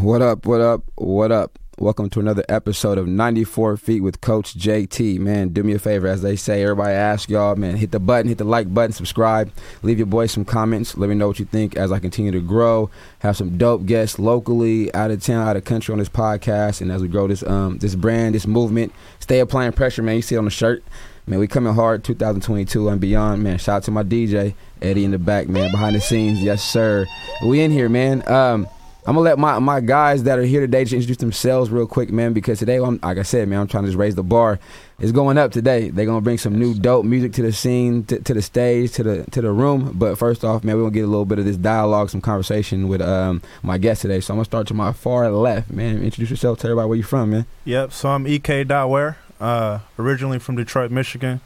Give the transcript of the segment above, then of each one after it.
What up, what up, what up? Welcome to another episode of 94 Feet with Coach JT. Man, do me a favor, as they say, everybody ask y'all, man, hit the button, hit the like button, subscribe, leave your boys some comments, let me know what you think as I continue to grow, have some dope guests locally, out of town, out of country on this podcast, and as we grow this um this brand, this movement, stay applying pressure, man. You see it on the shirt. Man, we coming hard 2022 and beyond, man. Shout out to my DJ, Eddie in the back, man, behind the scenes. Yes, sir. We in here, man. Um, I'm gonna let my, my guys that are here today just introduce themselves real quick, man, because today I'm like I said, man, I'm trying to just raise the bar. It's going up today. They're gonna bring some new dope music to the scene, to, to the stage, to the to the room. But first off, man, we're gonna get a little bit of this dialogue, some conversation with um my guest today. So I'm gonna start to my far left, man. Introduce yourself to everybody where you from, man. Yep. So I'm Ek Dotware, uh, originally from Detroit, Michigan,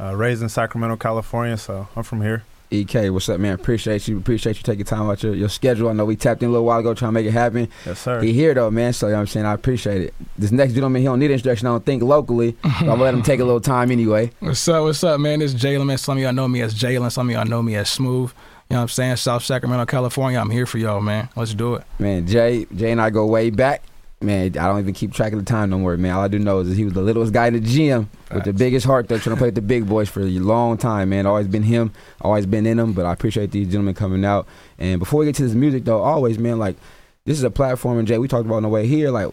uh, raised in Sacramento, California. So I'm from here. EK, what's up, man? Appreciate you. Appreciate you taking time out your, your schedule. I know we tapped in a little while ago trying to make it happen. Yes, sir. He here though, man. So you know what I'm saying I appreciate it. This next gentleman, he don't need introduction. I don't think locally. I'm gonna let him take a little time anyway. What's up? What's up, man? This is Jalen, man. Some of y'all know me as Jalen. Some of y'all know me as Smooth. You know what I'm saying? South Sacramento, California. I'm here for y'all, man. Let's do it. Man, Jay, Jay and I go way back. Man, I don't even keep track of the time no more, man. All I do know is that he was the littlest guy in the gym with the biggest heart though, trying to play with the big boys for a long time, man. Always been him, always been in him. But I appreciate these gentlemen coming out. And before we get to this music though, always, man, like this is a platform, and Jay, we talked about on the way here, like.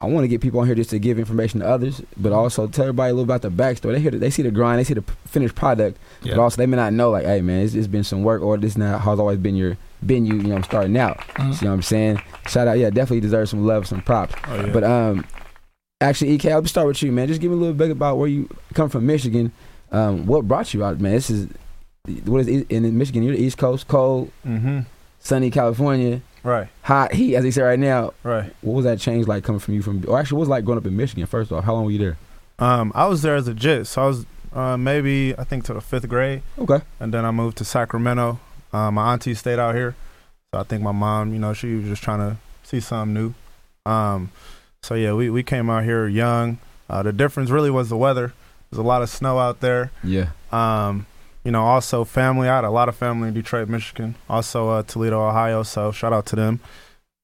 I want to get people on here just to give information to others, but also tell everybody a little about the backstory. They hear, the, they see the grind, they see the finished product, but also they may not know, like, hey man, it's, it's been some work, or this now has always been your been you, you know, I'm starting out. Mhm. See what I'm saying? Shout out, yeah, definitely deserve some love, some props. Oh, yeah. But um, actually, Ek, I'll start with you, man. Just give me a little bit about where you come from, Michigan. Um, what brought you out, man? This is what is in Michigan? You're the East Coast, cold, mm-hmm. sunny California, Right. hot heat, as they say right now. Right. What was that change like coming from you from? Or actually, what was it like growing up in Michigan? First off, how long were you there? Um, I was there as a jit, so I was uh, maybe I think to the fifth grade, Okay. and then I moved to Sacramento. Uh, my auntie stayed out here, so I think my mom, you know, she was just trying to see something new. Um, so yeah, we we came out here young. Uh, the difference really was the weather. There's a lot of snow out there. Yeah. Um, you know, also family. I had a lot of family in Detroit, Michigan. Also uh, Toledo, Ohio. So shout out to them.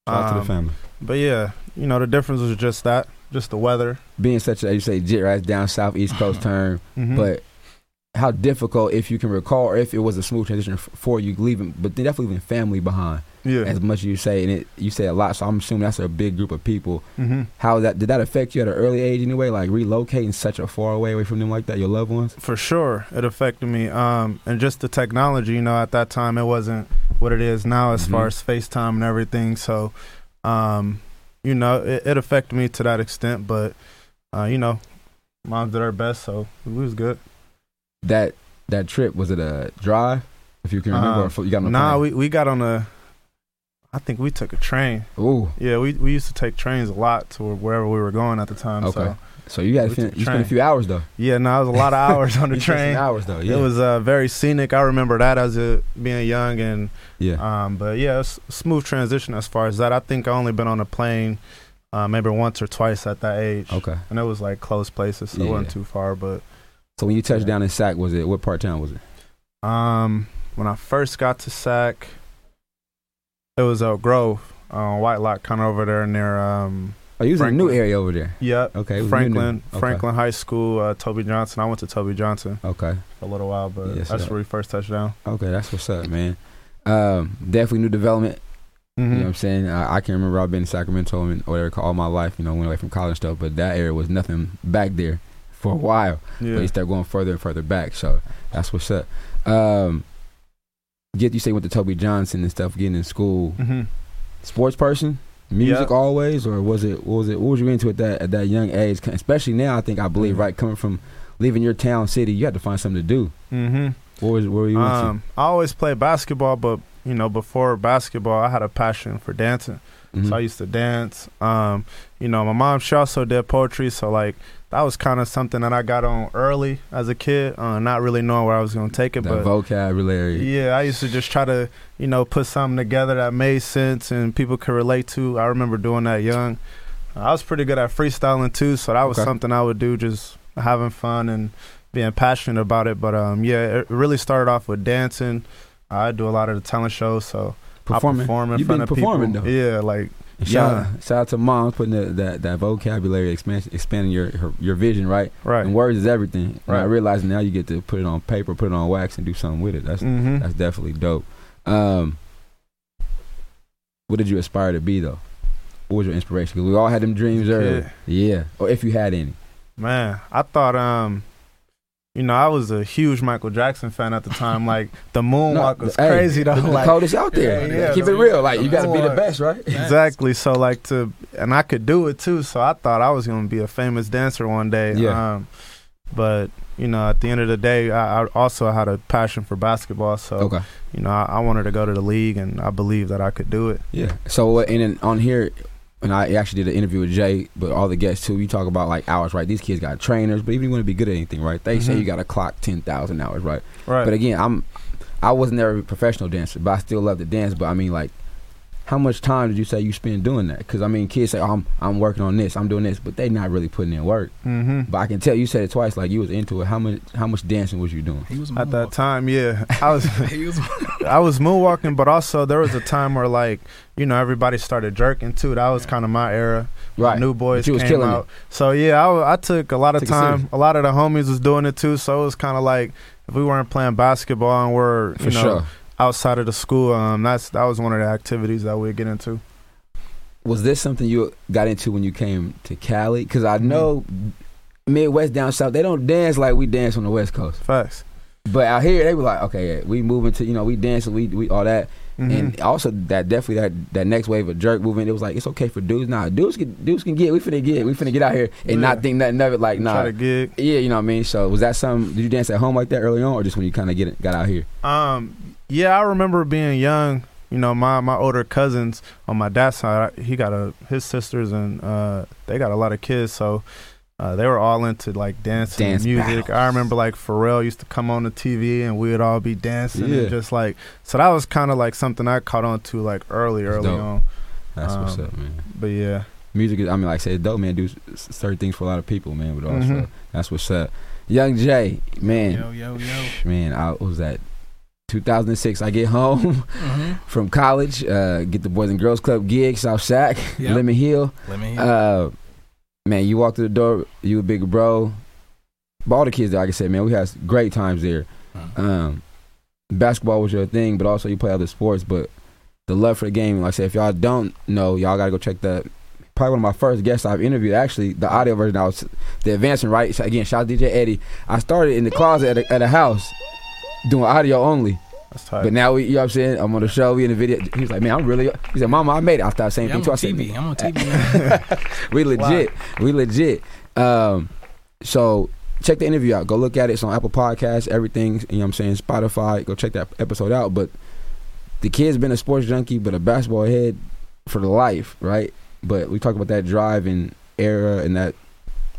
Shout out to the Um, family. But yeah, you know, the difference was just that, just the weather. Being such a, you say, jit, right? Down south, East Coast term. Mhm. But how difficult, if you can recall, or if it was a smooth transition for you leaving, but definitely leaving family behind, yeah, as much as you say, and it, you say a lot. So I'm assuming that's a big group of people. hmm How that did that affect you at an early age anyway? Like relocating such a far away away from them like that, your loved ones. for sure, it affected me. Um, and just the technology, you know, at that time it wasn't what it is now as Mhm. far as FaceTime and everything. So, um, you know, it, it affected me to that extent. But, uh, you know, mom did her best, so it was good. That that trip was it a drive? If you can remember, fo- you got on Nah, plane? we, we got on a. I think we took a train. Ooh, Yeah, we we used to take trains a lot to wherever we were going at the time. Okay. So so you got to We fin- you spent a few hours though. yeah, no, it was a lot of hours on the train. hours though. Yeah, It was uh, very scenic. I remember that as a being young and yeah. um, but yeah, it's smooth transition as far as that. I think I only been on a plane uh, maybe once or twice at that age, okay. and it was like close places, so it wasn't too far. But So when you touched down in Sac, was it what part of town was it? um, when I first got to Sac, it was Oak Grove, uh, Whitelock, kind of over there near um, Oh, you was in a new area over there. Yep. Okay, it was new, Franklin. Okay. Franklin High School, uh, Toby Johnson. I went to Toby Johnson Okay. for a little while, but Yes, that's where we first touched down. Okay, that's what's up, man. Um, definitely new development. You know what I'm saying? I, I can remember I've been in Sacramento and whatever all my life. You know, went away from college and stuff, but that area was nothing back there for a while. But Yeah. you start going further and further back. So that's what's up. Um, get you say went to Toby Johnson and stuff, getting in school. hmm Sports person, music Yeah. always, or was it? What was it? What was you into at that at that young age? Especially now, I think I believe Mhm. right coming from leaving your town city, you had to find something to do. Mm-hmm. What was? What were you into? Um, I always played basketball, but you know, before basketball, I had a passion for dancing. Mhm. So I used to dance. Um, you know, my mom she also did poetry, so like that was kind of something that I got on early as a kid, uh, not really knowing where I was gonna take it, that but vocabulary. yeah, I used to just try to, you know, put something together that made sense and people could relate to. I remember doing that young. I was pretty good at freestyling too, so that was Okay. something I would do, just having fun and being passionate about it. But um, yeah, it really started off with dancing. I do a lot of the talent shows, so performing. I perform in You've front been of performing people. though. Yeah, like Shout, young. shout out to mom putting the, that that vocabulary expansion, expanding your her, your vision, right? Right. And words is everything. And I Right. realize now you get to put it on paper, put it on wax, and do something with it. That's hmm that's definitely dope. Um, what did you aspire to be though? What was your inspiration? Because we all had them dreams early. Yeah, or if you had any. Man, I thought um you know, I was a huge Michael Jackson fan at the time. Like the moonwalk was hey, crazy though. The, Like coldest out there. Yeah, yeah, Keep the- it real. Like you got to be the best, right? exactly. So like to and I could do it too. So I thought I was gonna be a famous dancer one day. Yeah. Um but you know, at the end of the day, I, I also had a passion for basketball. So Okay. you know, I, I wanted to go to the league, and I believe that I could do it. Yeah. So and on here, and I actually did an interview with Jay, but all the guests too. You talk about like hours, right? These kids got trainers, but even you want to be good at anything, right? They say Mhm. you got to clock ten thousand hours, right? Right. But again, I'm I was never a professional dancer, but I still love to dance. But I mean, like, how much time did you say you spend doing that? Because I mean, kids say, oh, "I'm I'm working on this, I'm doing this," but they not really putting in work. hmm But I can tell you said it twice, like you was into it. How much how much dancing was you doing? He was At that time, yeah, I was was I was moonwalking, but also there was a time where like you know everybody started jerking too. That was kind of my era. Right. New Boyz was came killing out. So yeah, I, I took a lot of Took it serious. time. A lot of the homies was doing it too. So it was kind of like if we weren't playing basketball and we're you For know sure. Outside of the school, um, that's that was one of the activities that we'd get into. Was this something you got into when you came to Cali? Because Mm-hmm. I know Midwest down south they don't dance like we dance on the West Coast. Facts. But out here they were like, okay, yeah, we moving to you know we dancing, we we all that, Mhm. and also that definitely that that next wave of jerk movement. It was like it's okay for dudes. Nah, dudes can dudes can get. We finna get. We finna get out here and not think nothing of it. Like Try nah, yeah, you know what I mean. So was that something? Did you dance at home like that early on, or just when you kind of get it, got out here? Um, yeah, I remember being young. You know, my my older cousins on my dad's side, he got a his sisters and uh, they got a lot of kids, so uh, they were all into like dancing, Dance and music. battles. I remember like Pharrell used to come on the TV and we would all be dancing Yeah. and just like so that was kind of like something I caught on to like early, early dope. on. That's what's Um, up, man. But yeah, Music is. I mean, like I said, dope man. Do certain things for a lot of people, man. But also, Mhm. that's what's up. Young Jay, man, Yo, yo, yo. man. I was that 2006. I get home Mm-hmm. from college, uh, get the Boys and Girls Club gig, South Sac, Yep. Lemon Hill. Let me hear. Uh, man, you walk through the door, you a big bro. But all the kids there, like I said, man, we had great times there. Mhm. Um, basketball was your thing, but also you play other sports. But the love for the game, like I said, if y'all don't know, y'all gotta go check that. Probably one of my first guests I've interviewed. Actually, the audio version, I was the advancing right. So again, shout out DJ Eddie. I started in the closet at a, at a house doing audio only. that's tight. But now we, you know what I'm saying? I'm on the show, we in the video. He was like, man, I'm really. He said, Mama, I made it. I started saying yeah, I'm on too. I said, TV. I'm on TV. we legit. We legit. Um, so check the interview out. Go look at it. It's on Apple Podcasts, everything. You know what I'm saying? Spotify. Go check that episode out. But the kid's been a sports junkie, but a basketball head for the life, right? But we talk about that drive and era and that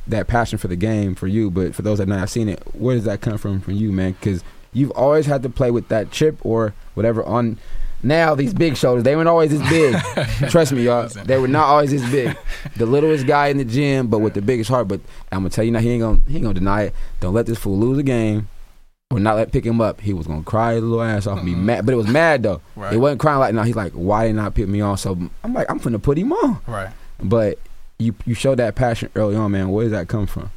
that passion for the game for you. But for those that have not seen it, where does that come from from you, man? Because you've always had to play with that chip or whatever on. Now these big shoulders, they weren't always this big. Trust me, y'all. They were not always this big. The littlest guy in the gym, but with the biggest heart. But I'm gonna tell you now, he ain't gonna he ain't gonna deny it. Don't let this fool lose a game, or not let pick him up. He was gonna cry his little ass off, and be Mhm. mad. But it was mad though. Right. It wasn't crying like now. He's like, why did not pick me on? So I'm like, I'm finna put him on. right. But you you showed that passion early on, man. Where does that come from?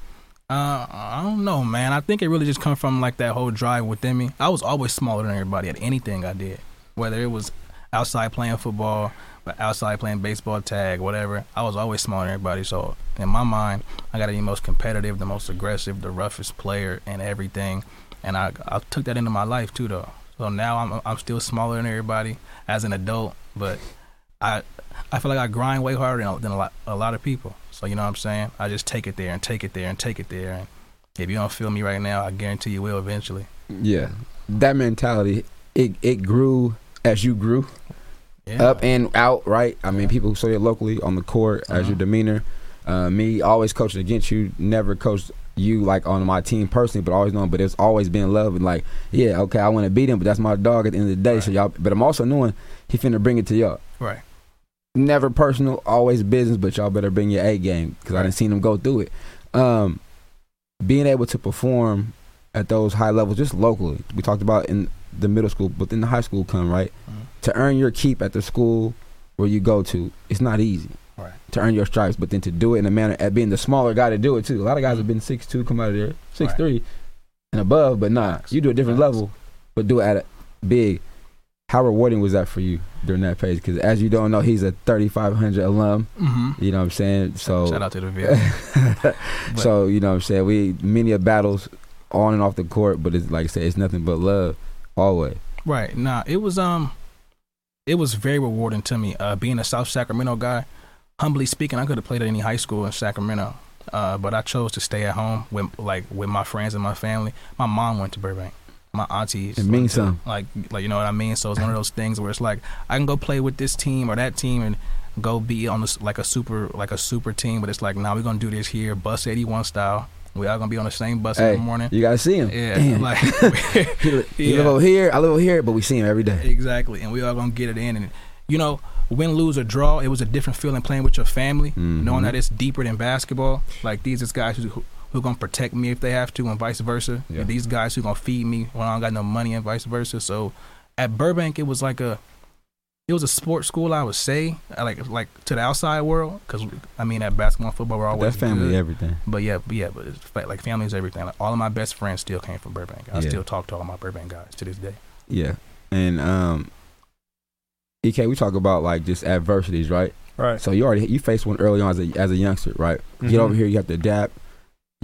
Uh, I don't know, man. I think it really just come from like that whole drive within me. I was always smaller than everybody at anything I did, whether it was outside playing football, but outside playing baseball tag, whatever. I was always smaller than everybody. So in my mind, I got to be the most competitive, the most aggressive, the roughest player, and everything. And I I took that into my life too, though. So now I'm I'm still smaller than everybody as an adult, but I I feel like I grind way harder than, than a lot a lot of people. So you know what I'm saying? I just take it there and take it there and take it there. And if you don't feel me right now, I guarantee you will eventually. Yeah, that mentality it it grew as you grew Yeah. up and out. Right. I mean, people who saw you locally on the court as your Uh-huh. demeanor. Uh, me always coaching against you. Never coached you like on my team personally, but always known. But it's always been love and like, yeah, okay, I want to beat him, but that's my dog at the end of the day. So y'all, but I'm also knowing he finna bring it to y'all. Right. Never personal, always business, but y'all better bring your A game because I didn't seen them go through it. Um, being able to perform at those high levels, just locally, we talked about in the middle school, but then the high school come right Mhm. to earn your keep at the school where you go to, it's not easy Right. to earn your stripes, but then to do it in a manner at being the smaller guy to do it too. A lot of guys have been six two, come out of there six three and above, but nah, you do a different level, but do it at a big. How rewarding was that for you during that phase? Because as you don't know, he's a 3,500 alum. Mm-hmm. You know what I'm saying? So Shout out to the Ville. so you know what I'm saying we many of battles on and off the court, but it's like I said, it's nothing but love always. Right. Nah, it was um it was very rewarding to me. Uh being a South Sacramento guy, humbly speaking, I could have played at any high school in Sacramento. Uh, but I chose to stay at home with like with my friends and my family. My mom went to Burbank. My aunties. It means to- something. Like like you know what I mean? So it's one of those things where it's like I can go play with this team or that team and go be on this like a super like a super team, but it's like now we're gonna do this here, bus eighty one style. We all gonna be on the same bus in the morning. you gotta see him. Yeah, Damn. like he, li- he yeah. live over here, I live over here, but we see him every day. Exactly, and we all gonna get it in. And you know, win, lose, or draw, it was a different feeling playing with your family, Mhm. knowing that it's deeper than basketball. Like these is guys who who gonna protect me if they have to, and vice versa. Yeah. And these guys who gonna feed me when I don't got no money, and vice versa. So at Burbank, it was like a it was a sports school, I would say, like like to the outside world, because I mean, at basketball, and football, we're always That's family, good. everything. But yeah, but yeah, but it's like family is everything. Like all of my best friends still came from Burbank. I Yeah. still talk to all my Burbank guys to this day. Yeah, and um, Ek, we talk about like just adversities, right? Right. So you already you faced one early on as a as a youngster, right? Get Mhm. over here, you have to adapt.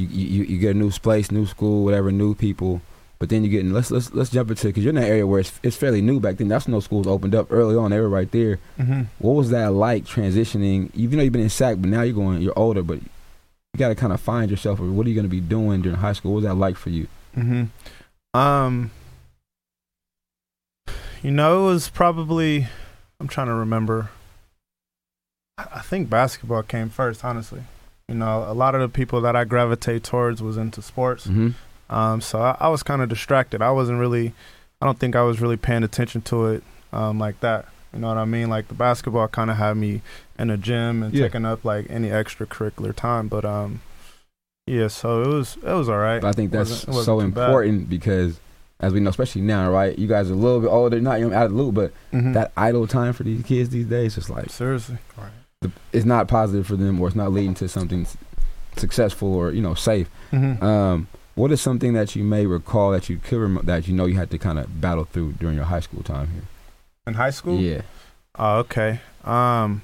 You, you you get a new place, new school, whatever, new people. But then you get in. Let's let's let's jump into because you're in an area where it's it's fairly new back then. That's when those schools opened up early on. They were right there. Mm-hmm. What was that like transitioning? Even though you've been in SAC, but now you're going, you're older, but you got to kind of find yourself. Or what are you going to be doing during high school? What was that like for you? Mm-hmm. Um, you know, it was probably. I'm trying to remember. I I think basketball came first, honestly. You know, a lot of the people that I gravitate towards was into sports. Mm-hmm. Um, so I, I was kind of distracted. I wasn't really. I don't think I was really paying attention to it um, like that. You know what I mean? Like the basketball kind of had me in the gym and Yeah. taking up like any extracurricular time. But um, yeah. So it was it was all right. But I think that's Wasn't- it wasn't so too bad. important because, as we know, especially now, right? You guys are a little bit older, not you know, out of the loop, but Mhm. that idle time for these kids these days, it's like seriously. The, it's not positive for them, or it's not leading to something s- successful or you know safe. Mm-hmm. Um, what is something that you may recall that you could rem- that you know you had to kind of battle through during your high school time here? In high school? Yeah, Oh, okay. Um,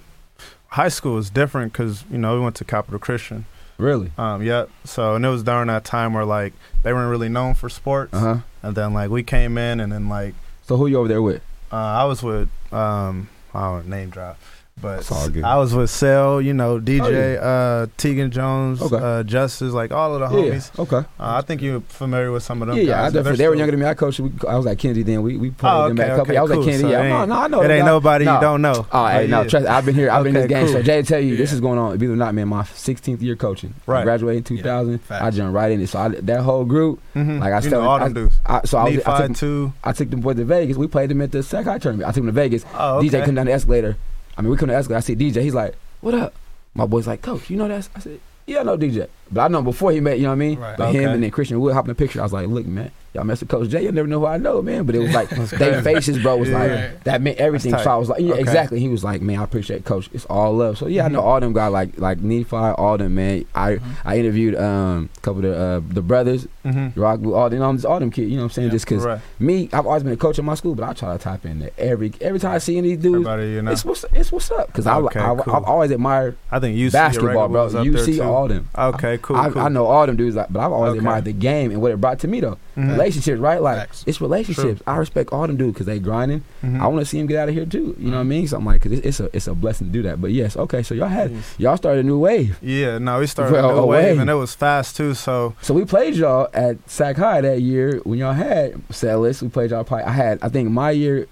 high school was different because you know we went to Capital Christian. really. Um, yep. So and it was during that time where like they weren't really known for sports, Uh huh. and then like we came in, and then like So who you over there with? uh, I was with um I don't know, name drop, but It's all good. I was with Sel, you know, DJ, Oh, uh, Tegan Jones, Okay. uh, Justice, like all of the homies. Yeah. Okay. Uh, I think you're familiar with some of them. Yeah, yeah. I definitely, they were younger than me. I coached. we- I was at Kennedy then. We we played Oh, them okay, at a couple. okay, I was cool. at Kennedy. So yeah, no, no, I know. It ain't nobody No. you don't know. Oh, hey, no, yeah. trust. I've been here. I've been in this game. So. Jay, tell you, this is going on. Believe it or not, man, my 16th year coaching. I Right. graduated in 2000. Facts. I jumped right in it. So I, that whole group, Mhm. Like I said, all I- them dudes. So I, was, I, took, too. I took them boys to Vegas. We played them at the Sakai tournament. I took them to Vegas. Oh. DJ come down the escalator. I mean, we come down the escalator. I see DJ. He's like, "What up?" My boy's like, "Coach, you know that?" I said, "Yeah, I know DJ." But I know before he met. You know what I mean? Right. But him and then Christian Wood hopped in the picture. I was like, "Look, man, y'all mess with Coach J. You never know who I know, man." But it was like they faces, bro, was like that meant everything. So I was like, yeah, Okay. exactly. He was like, "Man, I appreciate Coach. It's all love." So yeah, I know Mhm. all them guys like like Nephi, all them man. I Mhm. I interviewed um a couple of the uh, the brothers, Mm-hmm. Rock, all them, all them kids. You know what I'm saying? Yeah. Just 'cause Right. me, I've always been a coach in my school, but I try to type in there every every time I see any dudes. You know. It's what's it's what's up because Okay, I, I cool. I've always admired I think UC basketball, bro. You see all them. Okay, cool. I, cool. I know all them dudes, like, but I've always Okay. admired the game and what it brought to me though. Relationships, right? Like Facts. it's relationships. I respect all them dudes because they grinding. Mhm. I want to see them get out of here too. You know what I mean? Something like because it's, it's a it's a blessing to do that. But yes, okay. So y'all had y'all started a new wave. Yeah, no, we started Well, a new away. wave, and it was fast too. So So we played y'all at Sac High that year when y'all had Celis. We played y'all. Probably, I had I think my year.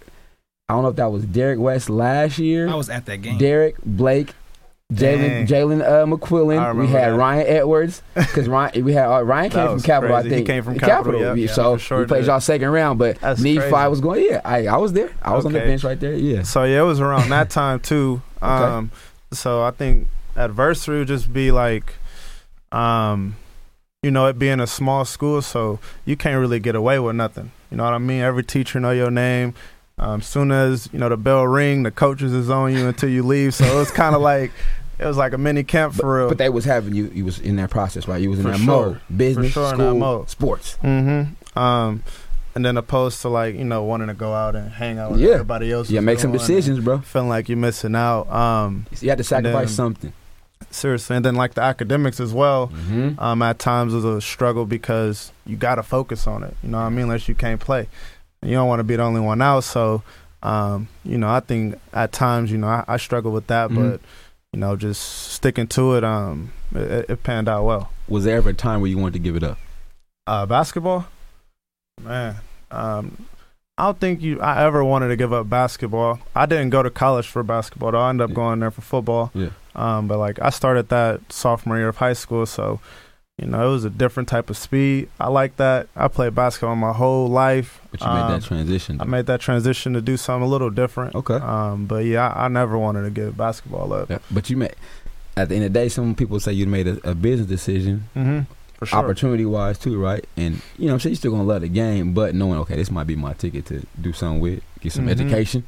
I don't know if that was Derek West last year. I was at that game. Derek Blake, Jalen Jalen uh, McQuillan. We had that. Ryan Edwards because Ryan we had uh, Ryan came from Capital. crazy. I think He came from Capital, yeah. Yeah, so sure we played y'all second round, but That's Nephi crazy. was going. Yeah, I I was there. I was on the bench right there. Yeah. So yeah, it was around that time too. Okay. Um, so I think adversity would just be like, um, you know, it being a small school, so you can't really get away with nothing. You know what I mean? Every teacher know your name. Um, as soon as you know the bell ring, the coaches is on you until you leave. So it was kind of like it was like a mini camp for real. But they was having you. You was in that process, right? You was in For that sure. mode, business, sure in school, that mode. sports. Mm-hmm. Um, and then opposed to like you know wanting to go out and hang out with Yeah. everybody else. Yeah, make some decisions, bro. Feeling like you're missing out. Um, You had to sacrifice then- something. seriously, and then like the academics as well. Mm-hmm. Um, at times was a struggle because you got to focus on it. You know what I mean? Unless you can't play, you don't want to be the only one out. So, um, you know, I think at times, you know, I, I struggle with that, Mhm. but you know, just sticking to it, um, it, it panned out well. Was there ever a time where you wanted to give it up? Uh, basketball, man. Um, I don't think you I ever wanted to give up basketball. I didn't go to college for basketball. Though. I ended up Yeah. going there for football. Yeah. Um, but like I started that sophomore year of high school, so you know it was a different type of speed. I like that. I played basketball my whole life. But you made Um, that transition. I made that transition to do something a little different. okay. Um, but yeah, I, I never wanted to give basketball up. Yeah, But you made. At the end of the day, some people say you made a, a business decision, Mm-hmm. For sure. opportunity wise too, right? And you know, I'm sure you're still gonna love the game, but knowing okay, this might be my ticket to do something with, get some Mhm. education.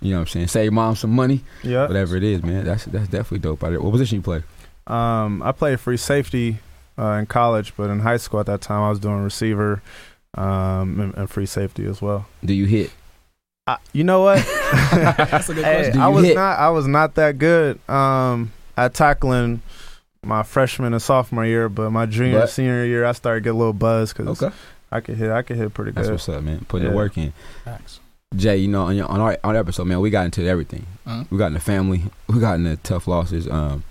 You know what I'm saying? Save mom some money, Yeah. whatever it is, man. That's that's definitely dope. What position you play? Um, I play free safety uh, in college, but in high school at that time, I was doing receiver um, and, and free safety as well. Do you hit? I, you know what? That's a good Hey, question. Do I was hit? not. I was not that good um, at tackling my freshman and sophomore year, but my junior But- senior year, I started to get a little buzz because Okay, I could hit. I could hit pretty good. that's what's up, man. Putting Yeah. the work in. Facts. Jay, you know, on, your, on our on our episode, man, we got into everything. Mhm. We got into family. We got into tough losses. Um,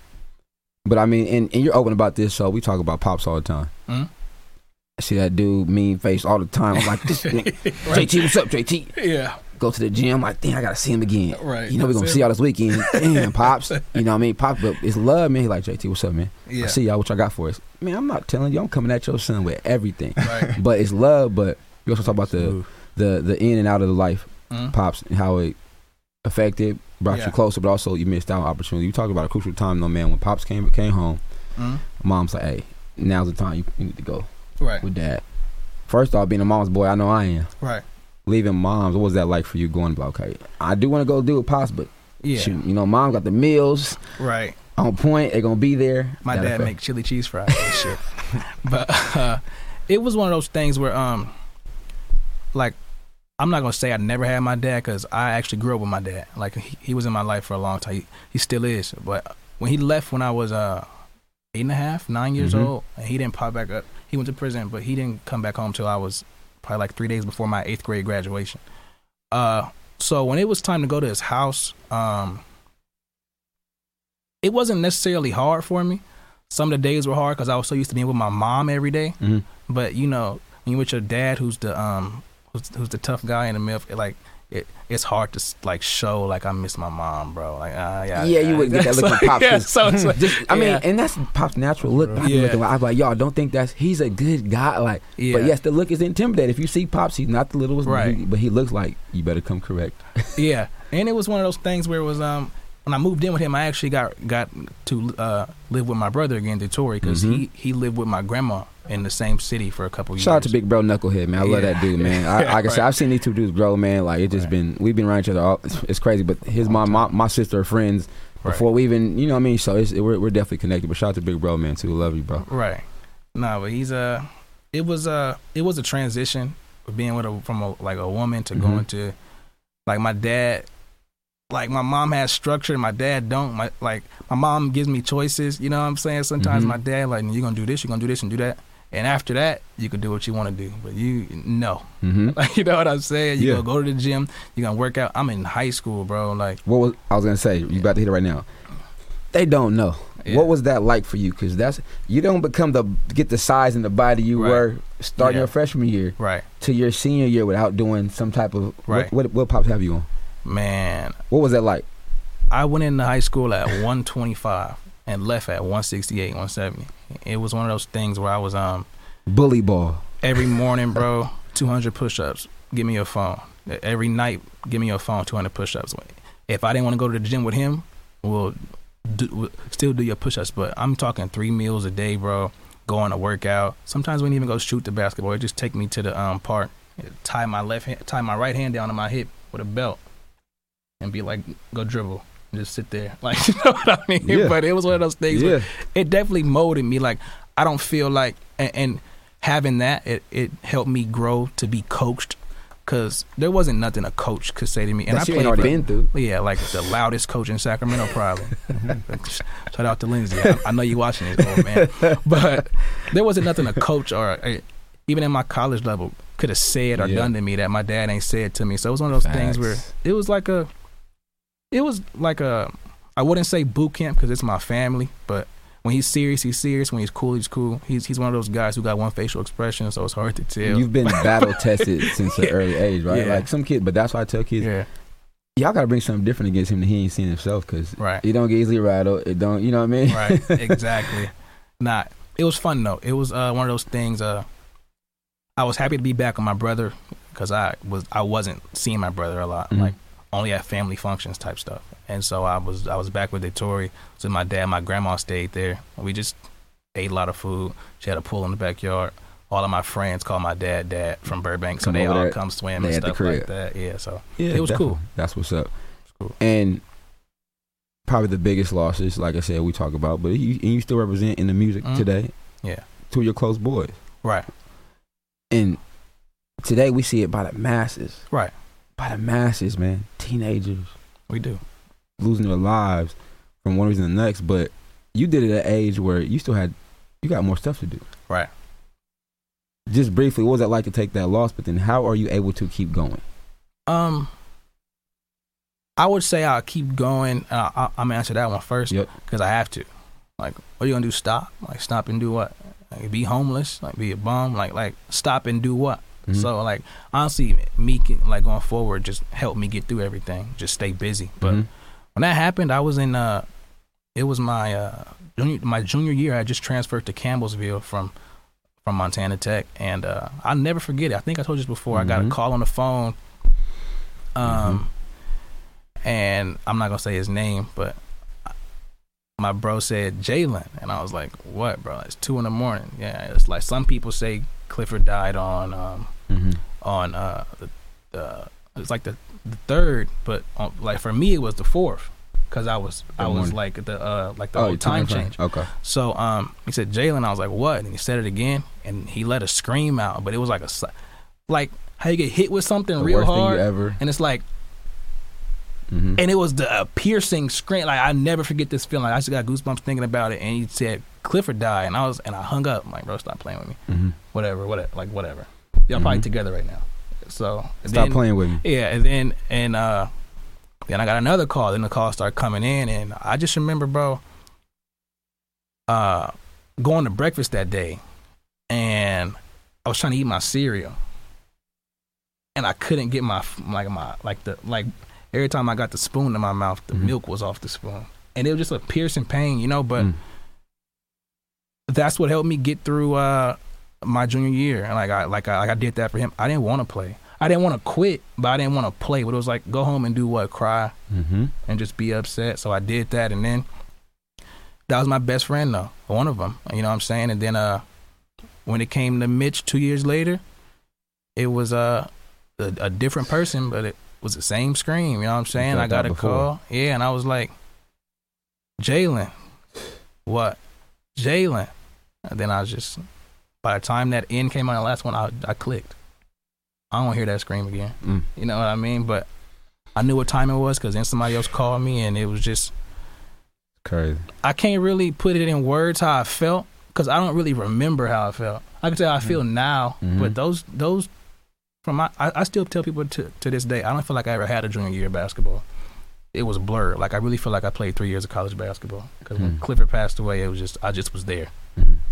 but I mean, and, and you're open about this, so we talk about pops all the time. Mhm. I see that dude mean face all the time. I'm like, this, JT, what's up, JT? Yeah. Go to the gym. Like, damn, I gotta see him again. Right. You know, we're gonna That's see y'all this weekend. Damn, pops. You know what I mean? Pops, but it's love, man. He like, JT, what's up, man? Yeah. I see y'all, what y'all got for us. Man, I'm not telling you, I'm coming at your son with everything. Right. But it's love, but you also talk about the Smooth. the the in and out of the life Mhm. pops and how it affected, brought Yeah. you closer, but also you missed out on opportunity. You talked about a crucial time, though, man. When pops came came home, Mhm. mom's like, "Hey, now's the time you, you need to go Right. with dad." First off, being a mom's boy, I know I am. Right. Leaving mom's, what was that like for you? Going, like, okay, I do want to go do it, pops, but Yeah. shoot, you know, mom got the meals Right. on point. They're gonna be there. My That dad make chili cheese fries and shit. but uh, it was one of those things where, um, like, I'm not gonna say I never had my dad because I actually grew up with my dad. Like, he, he was in my life for a long time. He, he still is. But when he left when I was uh eight and a half, nine years Mhm. old, and he didn't pop back up. He went to prison, but he didn't come back home till I was probably like three days before my eighth grade graduation. Uh, so when it was time to go to his house, um, it wasn't necessarily hard for me. Some of the days were hard because I was so used to being with my mom every day. Mhm. But you know, when you're with your dad, who's the um, who's, who's the tough guy in the middle, like it, it's hard to like show like I miss my mom, bro. Like ah, yeah, Yeah, you wouldn't get that look from Pops, Yeah, so it's like, Just, I mean, Yeah. and that's Pop's natural look. I Yeah. look I'm like, y'all don't think that's he's a good guy. Like, yeah, But yes, the look is intimidating. If you see Pops, he's not the littlest, Right. he- but he looks like you better come correct. yeah. And it was one of those things where it was um when I moved in with him, I actually got got to uh, live with my brother again, Detori, because Mhm. he he lived with my grandma in the same city for a couple years. Shout out to Big Bro Knucklehead, man. I love that dude, man. I, Yeah, like I said, I've seen these two dudes grow, man. Like it just Right. been we've been around each other. All, it's, it's crazy, but his mom, my, my sister are friends Right. before we even, you know what I mean. So it's, we're we're definitely connected. But shout out to Big Bro, man, too. Love you, bro. Right. No, but he's uh it was uh it was a transition of being with a from a like a woman to Mhm. going to like my dad like my mom has structure and my dad don't my like my mom gives me choices you know what i'm saying sometimes Mhm. my dad like you're gonna do this you're gonna do this and do that and after that you can do what you want to do but you no hmm like you know what i'm saying you Yeah. gonna go to the gym you're gonna work out i'm in high school bro like What was I was gonna say? You about to hit it right now. They don't know. Yeah. What was that like for you? Because that's you don't become the get the size and the body you Right. were starting Yeah. your freshman year right to your senior year without doing some type of Right. What, what, what pops have you on? man What was that like? I went into high school at 125 and left at 168, 170. It was one of those things where I was um Bully ball. every morning, bro, 200 push-ups. Give me your phone. Every night, give me your phone. 200 push-ups. If I didn't want to go to the gym with him, we'll, do, we'll still do your push-ups. But I'm talking three meals a day, bro. Going to work out. Sometimes we didn't even go shoot the basketball. It just take me to the um park, tie my left hand, tie my right hand down to my hip, with a belt and be like, go dribble. And just sit there, like you know what I mean. Yeah. But it was one of those things. Yeah. it definitely molded me. Like I don't feel like, and, and having that, it, it helped me grow to be coached. Cause there wasn't nothing a coach could say to me, and that I played already for- been through. yeah, like the loudest coach in Sacramento, probably. Shout out to Lindsay. I, I know you watching this, old man. But there wasn't nothing a coach or a, even in my college level could have said or Yeah. done to me that my dad ain't said to me. So it was one of those things where it was like a, it was like a, I wouldn't say boot camp because it's my family, but when he's serious, he's serious. When he's cool, he's cool. He's he's one of those guys who got one facial expression, so it's hard to tell. You've been battle tested since an Yeah. early age, right? Yeah. Like some kid, but that's why I tell kids, yeah, y'all gotta bring something different against him that he ain't seen himself, because right. he don't get easily rattled. It don't, you know what I mean? right exactly not it was fun though it was uh, one of those things uh i was happy to be back with my brother because i was i wasn't seeing my brother a lot Mhm. like only at family functions type stuff and so i was i was back with Detori. so my dad my grandma stayed there we just ate a lot of food she had a pool in the backyard all of my friends call my dad dad from burbank so Come they all there. come swim and stuff like that yeah so Yeah, It was definitely. cool. That's what's up. cool. And probably the biggest losses, like I said, we talk about, but you, and you still represent in the music Mhm. today. Yeah. to your close boys. right And today we see it by the masses. Right. By the masses, man. Teenagers we do losing their lives from one reason to the next. But you did it at an age where you still had, you got more stuff to do. Right. Just briefly, what was it like to take that loss? But then how are you able to keep going? Um, I would say I'll keep going. Uh, I, I'm gonna answer that one first Yep. because I have to. Like, what are you gonna do? Stop? Like, stop and do what? Like, be homeless? Like, be a bum? Like, like stop and do what? Mhm. So, like, honestly, me like going forward just helped me get through everything. Just stay busy. But Mhm. when that happened, I was in. Uh, it was my uh junior, my junior year. I just transferred to Campbellsville from from Montana Tech, and uh, I'll never forget it. I think I told you this before. I got a Mhm. call on the phone. Um, and I'm not gonna say his name, but my bro said Jalen, and I was like, "What, bro? It's two in the morning." Yeah, it's like some people say Clifford died on um Mhm. on uh the, it's like the, the third, but on, like for me it was the fourth because I was The I was morning. like the uh like the Oh, whole time change. Okay. So um, he said Jalen. I was like, what? And he said it again, and he let a scream out, but it was like a, like how you get hit with something The real hard, ever. and it's like, hmm and it was the uh, piercing scream. Like I never forget this feeling. Like, I just got goosebumps thinking about it. And he said Clifford died, and I was, and I hung up. I'm like, bro, stop playing with me. hmm Whatever, whatever, like whatever. Y'all probably Mhm. together right now. So Stop then- playing with me. yeah, and then and uh then I got another call. Then the call started coming in and I just remember, bro, uh going to breakfast that day and I was trying to eat my cereal. And I couldn't get my like my like the like every time I got the spoon in my mouth, the Mhm. milk was off the spoon. And it was just a piercing pain, you know, but Mm. that's what helped me get through uh my junior year. And like I like I, like I did that for him. I didn't want to play. I didn't want to quit, but I didn't want to play. But it was like go home and do what? Cry Mm-hmm. and just be upset. So I did that, and then that was my best friend though, one of them. You know what I'm saying? And then uh, when it came to Mitch two years later, it was uh, a, a different person, but it was the same scream. You know what I'm saying? I got a before. call, yeah, and I was like, Jalen, what? Jalen. And then I was just, by the time that end came on the last one, I I clicked. I don't want to hear that scream again. Mm. You know what I mean? But I knew what time it was because then somebody else called me, and it was just Crazy. I can't really put it in words how I felt because I don't really remember how I felt. I can tell how I feel now, Mhm. but those those from my I, I still tell people to to this day I don't feel like I ever had a junior year of basketball. It was a blur. Like I really feel like I played three years of college basketball because when Hmm. Clifford passed away, it was just I just was there.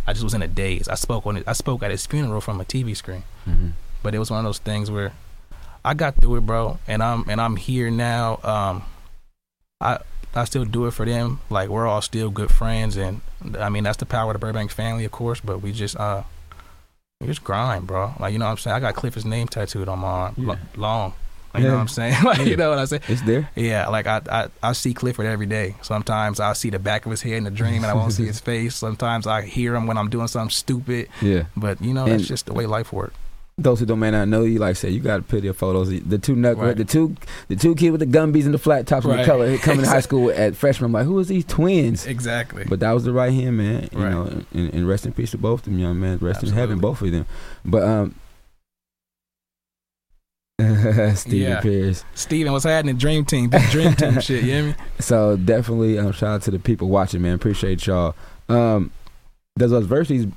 I just was in a daze. I spoke on it. I spoke at his funeral from a TV screen Mm-hmm. but it was one of those things where I got through it, bro, and I'm and I'm here now. Um, I I still do it for them. Like we're all still good friends, and I mean that's the power of the Burbank family, of course. But we just uh, we just grind, bro. Like you know what I'm saying. I got Clifford's name tattooed on my arm, Yeah. long. Like, You know what I'm saying? like Yeah. you know what I'm saying? It's there. Yeah, like I, I I see Clifford every day. Sometimes I see the back of his head in a dream, and I won't see his face. Sometimes I hear him when I'm doing something stupid. Yeah. But you know And- that's just the way life works. those who don't may not know you, like I said, you got to put your photos. The two knucklehead, Right. the two, the two kids with the Gumbies and the flat tops with the color coming to high school at freshman. I'm like, who is these twins? Exactly. But that was the right hand man, you Right. know, and, and rest in peace to both of them young man. Rest in heaven, both of them. But um, Stephen Yeah. Pierce. Steven, what's happening? Dream team, big dream team shit. You hear me? So definitely, um, shout out to the people watching, man. Appreciate y'all. Um, does adversities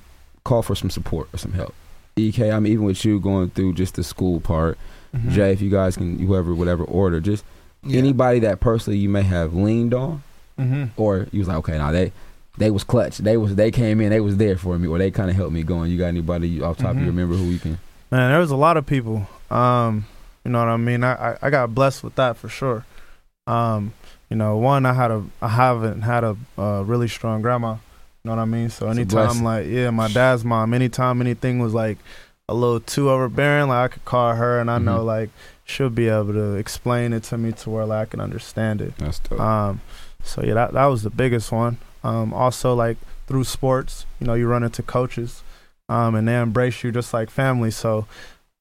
call for some support or some help? Ek, I mean, even with you going through just the school part, Mhm. Jay, if you guys can, whoever, whatever order, just Yeah. anybody that personally you may have leaned on, Mhm. or you was like, okay, now they they was clutch, they was they came in, they was there for me, or they kind of helped me going. You got anybody off top of Mhm. you remember who you can? Man, there was a lot of people. Um, you know what I mean? I, I, I got blessed with that for sure. Um, you know, one I had a I haven't had a uh, really strong grandma. You know what I mean? So It's anytime like yeah, my dad's mom, anytime anything was like a little too overbearing, like I could call her and I know Mhm. like she'll be able to explain it to me to where like I can understand it. That's dope. Um, so yeah, that that was the biggest one. Um, also like through sports, you know, you run into coaches, um, and they embrace you just like family. So,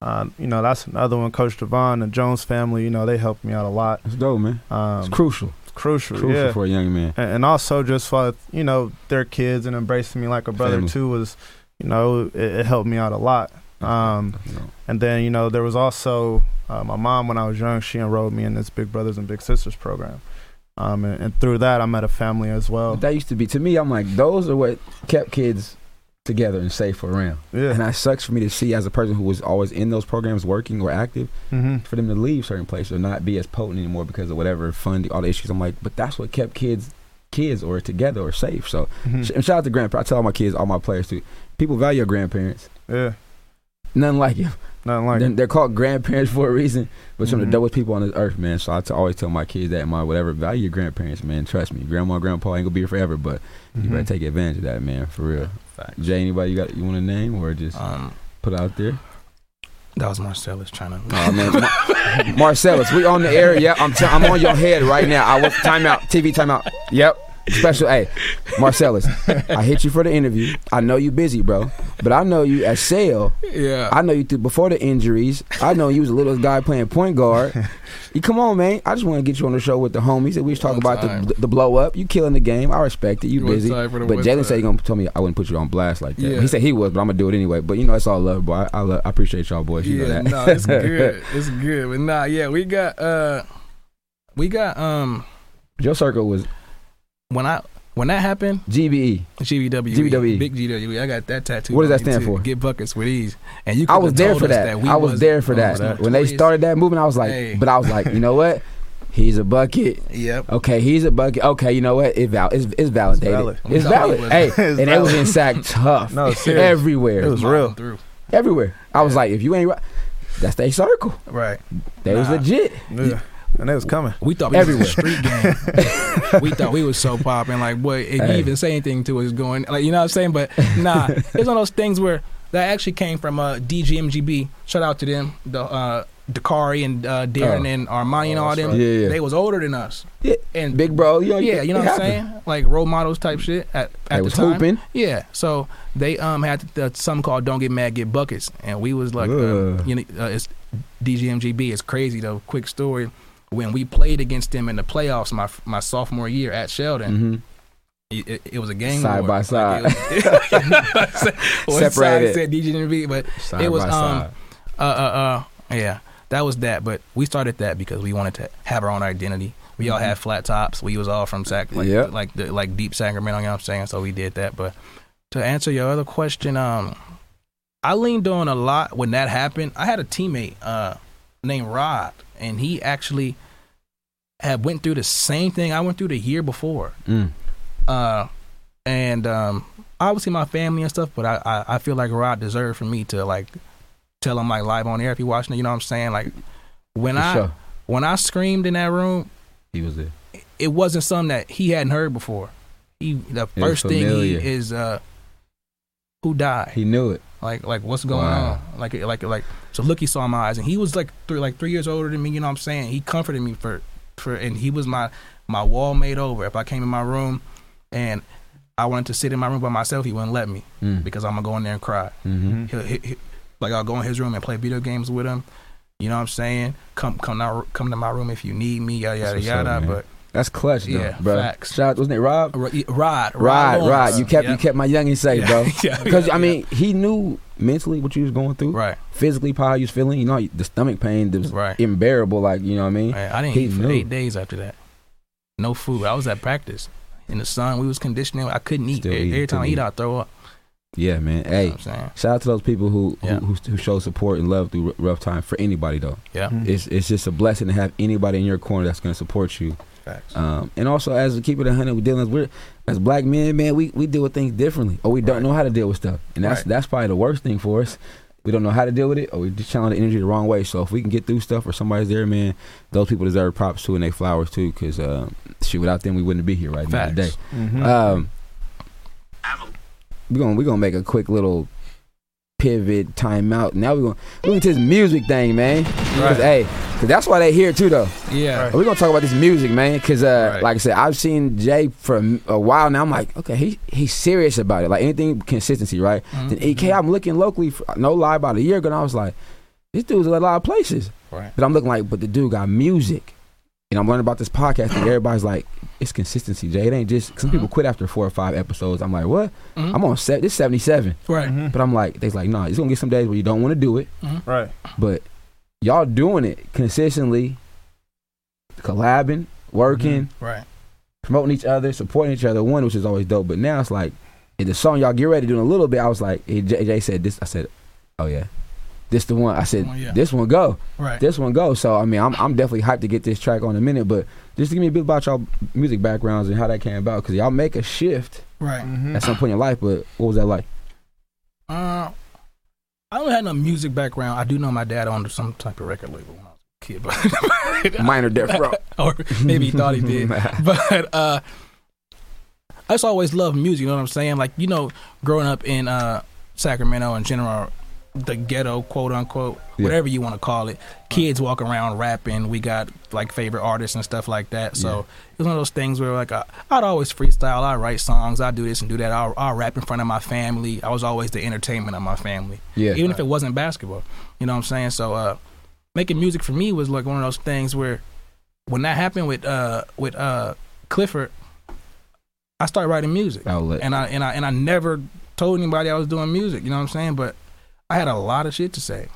uh, you know, that's another one. Coach Devon, the Jones family, you know, they helped me out a lot. It's dope, man. Um, It's crucial, it's crucial, crucial yeah. for a young man. and, and also just for you know their kids and embracing me like a brother Family. too was, you know, it, it helped me out a lot. Um, and then you know there was also uh, my mom when I was young. She enrolled me in this Big Brothers and Big Sisters program, um, and, and through that I met a family as well. But that used to be to me. I'm like, those are what kept kids together and safe around. Yeah. And that sucks for me to see as a person who was always in those programs, working or active, mm-hmm. for them to leave certain places or not be as potent anymore because of whatever funding, all the issues. I'm like, but that's what kept kids, kids or together or safe. So Mm-hmm. sh- and shout out to grandparents. I tell all my kids, all my players too. People value your grandparents. Yeah. Nothing like you. Nothing like They're, they're called grandparents for a reason, but some of the dopest people on this earth, man. So I t- always tell my kids that, my whatever, value your grandparents, man. Trust me, grandma, grandpa ain't gonna be here forever, but you better Mhm. take advantage of that, man, for real. Facts. Jay, anybody you got you want to name or just Um, put out there? that was Marcellus trying to. Oh man, Mar- Marcellus, we on the air. Yeah, I'm t- I'm on your head right now. I was timeout, TV timeout. Yep, special. Hey, Marcellus, I hit you for the interview. I know you busy, bro, but I know you at Sale. yeah. I know you through before the injuries. I know you was a little guy playing point guard. You come on, man. I just want to get you on the show with the homies. And we was talking about the the blow up. You killing the game. I respect it. You One busy. time for the But Jalen said he gonna tell me I wouldn't put you on blast like that. Yeah. He said he was, but I'm gonna do it anyway. But you know, it's all love, boy. I, I, love, I appreciate y'all boys. You know yeah, that. no, it's good. It's good. But nah, yeah, we got uh we got um Joe Circle was when I when that happened, GBE. GVW, GVW. big GW. I got that tattoo. What does that stand too. for? Get buckets with ease. And you I was there for us that. I was there for oh, that. when they started that movement, I was like, Hey. but I was like, you know what? He's a bucket. Yep. Okay, he's a bucket. Okay, you know what? It val- it's, it's validated. valid. It's I'm valid. Hey, it's and it was in sack tough. No, serious. everywhere. It was real. Through. everywhere. I was Yeah. like, if you ain't right, that's their circle. Right. They was legit. Yeah. And they was coming. We thought we Everywhere. was a street game. we thought we was so popping. Like, boy, if Hey. you even say anything to us going, like, you know what I'm saying? But nah, it's one of those things where that actually came from uh, DGMGB. Shout out to them, the uh, Dakari and uh, Darren Oh. and Armani and Oh, all them. right. Yeah, yeah. They was older than us. Yeah. And Big bro, you know, yeah, you know what I'm saying? Like role models type shit at, They at the was time. hooping. Yeah, so they um had the, something called "Don't Get Mad, Get Buckets," and we was like, uh, you know, uh, it's DGMGB. It's crazy though. Quick story: when we played against them in the playoffs, my my sophomore year at Sheldon, hmm it, it, it was a game Side war. by Like, side. it was- Separated. side said DGMGB, but Side It was, by um, side. uh, uh, uh, yeah, that was that. But we started that because we wanted to have our own identity. We all Mhm. had flat tops. We was all from Sac, like, Yep. like the like deep Sacramento. You know what I'm saying? So we did that. But to answer your other question, um, I leaned on a lot when that happened. I had a teammate uh named Rod, and he actually had went through the same thing I went through the year before. Mm. Uh, and um, obviously my family and stuff, but I, I, I feel like Rod deserved for me to like tell him like live on air if he watching it. You know what I'm saying? Like when For I sure. when I screamed in that room, He was there. it wasn't something that he hadn't heard before. He the first thing he is uh, who died? He knew it. Like like what's going Wow. on? Like like like so look he saw in my eyes and he was like three like three years older than me, you know what I'm saying? He comforted me for for and he was my my wall made over. If I came in my room and I wanted to sit in my room by myself, he wouldn't let me Mm. because I'm gonna go in there and cry. hmm He'll, he, he- Like I'll go in his room and play video games with him. You know what I'm saying? Come come out come to my room if you need me. Yada yada That's what's up, yada. man. but That's clutch, though, Yeah, bro. facts. Shout out, wasn't it Rob? Rod, Rod, Rod, Rod. You kept you kept my youngin safe, bro. Because yeah, I mean, he knew mentally what you was going through, right, physically, how you was feeling. You know, the stomach pain that was right. unbearable. Like you know what I mean? right. I didn't He eat for knew. eight days after that. No food. I was at practice in the sun. We was conditioning. I couldn't eat. Still Every, eating, every time I eat, eat. I throw up. Yeah, man. You know Hey, what I'm saying? shout out to those people who Yeah. who, who, who show support and love through r- rough time for anybody though. Yeah. Mhm. It's it's just a blessing to have anybody in your corner that's going to support you. Facts. Um, and also, as we keep it a hundred, we dealing with as black men, man, we, we deal with things differently, or we don't Right. know how to deal with stuff, and that's Right. that's probably the worst thing for us. We don't know how to deal with it, or we just channel the energy the wrong way. So if we can get through stuff, or somebody's there, man, those people deserve props too, and they flowers too, because uh, shit, without them, we wouldn't be here right now today. Facts. Mhm. Um, we're gonna we're gonna make a quick little pivot timeout. Now we're gonna look into this music thing, man. Cause, hey, cause that's why they here too, though. Yeah. Right. We're gonna talk about this music, man, because uh, Right. like I said, I've seen Jay for a while now. I'm like, okay, he he's serious about it. Like anything consistency, right? Mhm. Then EK, I'm looking locally. For, no lie, about a year ago, and I was like, this dude's in a lot of places. Right. But I'm looking like, but the dude got music, and I'm learning about this podcast, and everybody's like, it's consistency, Jay. It ain't just some people quit after four or five episodes. I'm like, what? Mhm. I'm on set. This 77, right. Mhm. but I'm like, they's like, nah, it's gonna get some days where you don't want to do it, Right. but y'all doing it consistently, collabing, working Right. promoting each other, supporting each other. One, which is always dope. But now it's like, in the song y'all get ready doing a little bit, I was like, hey, Jay, Jay said this. I said, oh yeah, this the one. I said, Oh, yeah. this one go, Right. this one go. So I mean, I'm I'm definitely hyped to get this track on in a minute. But just to give me a bit about y'all music backgrounds and how that came about, because y'all make a shift Right. Mhm. at some point in your life. But what was that like? Uh, I don't have no music background. I do know my dad owned some type of record label when I was a kid, but Minor death row. or maybe he thought he did. But uh, I just always loved music. You know what I'm saying? Like you know, growing up in uh, Sacramento in general, the ghetto, quote unquote, Yeah. whatever you want to call it. Kids walk around rapping. We got like favorite artists and stuff like that. So Yeah. it was one of those things where like I, I'd always freestyle. I write songs. I do this and do that. I'll, I'll rap in front of my family. I was always the entertainment of my family yeah, even if it wasn't basketball. You know what I'm saying? So uh making music for me was like one of those things where when that happened with uh with uh Clifford, I started writing music. outlet. And I and I and I never told anybody I was doing music, you know what I'm saying? But I had a lot of shit to say.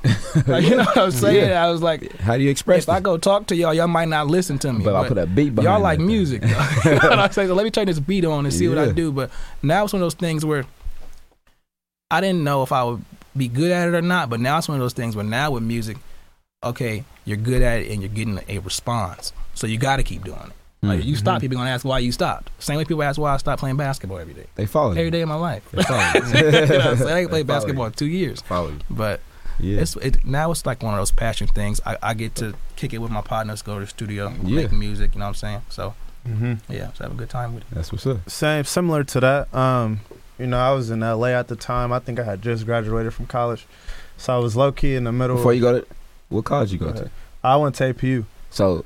Like, you know what I'm saying? Yeah. I was like, How do you express if I go talk to y'all, y'all might not listen to me. But I put a beat behind y'all like thing. music. you know what I'm saying? So let me turn this beat on and see what I do. But now it's one of those things where I didn't know if I would be good at it or not. But now it's one of those things where now with music, okay, you're good at it and you're getting a response. So you got to keep doing it. Like Mm. you stop, people gonna ask why you stopped. Same way people ask why I stopped playing basketball every day, They follow every you. day of my life. They follow you know I'm? I ain't They played basketball in two years, you. Follow you. but Yeah. it's it, now it's like one of those passion things. I, I get to kick it with my partners, go to the studio, Yeah. make music. You know what I'm saying? So Mhm. yeah, just have a good time with it. That's what's up. Same, similar to that. Um, you know, I was in LA at the time. I think I had just graduated from college, so I was low key in the middle. Before you go to, what college you go to? I went to APU. So,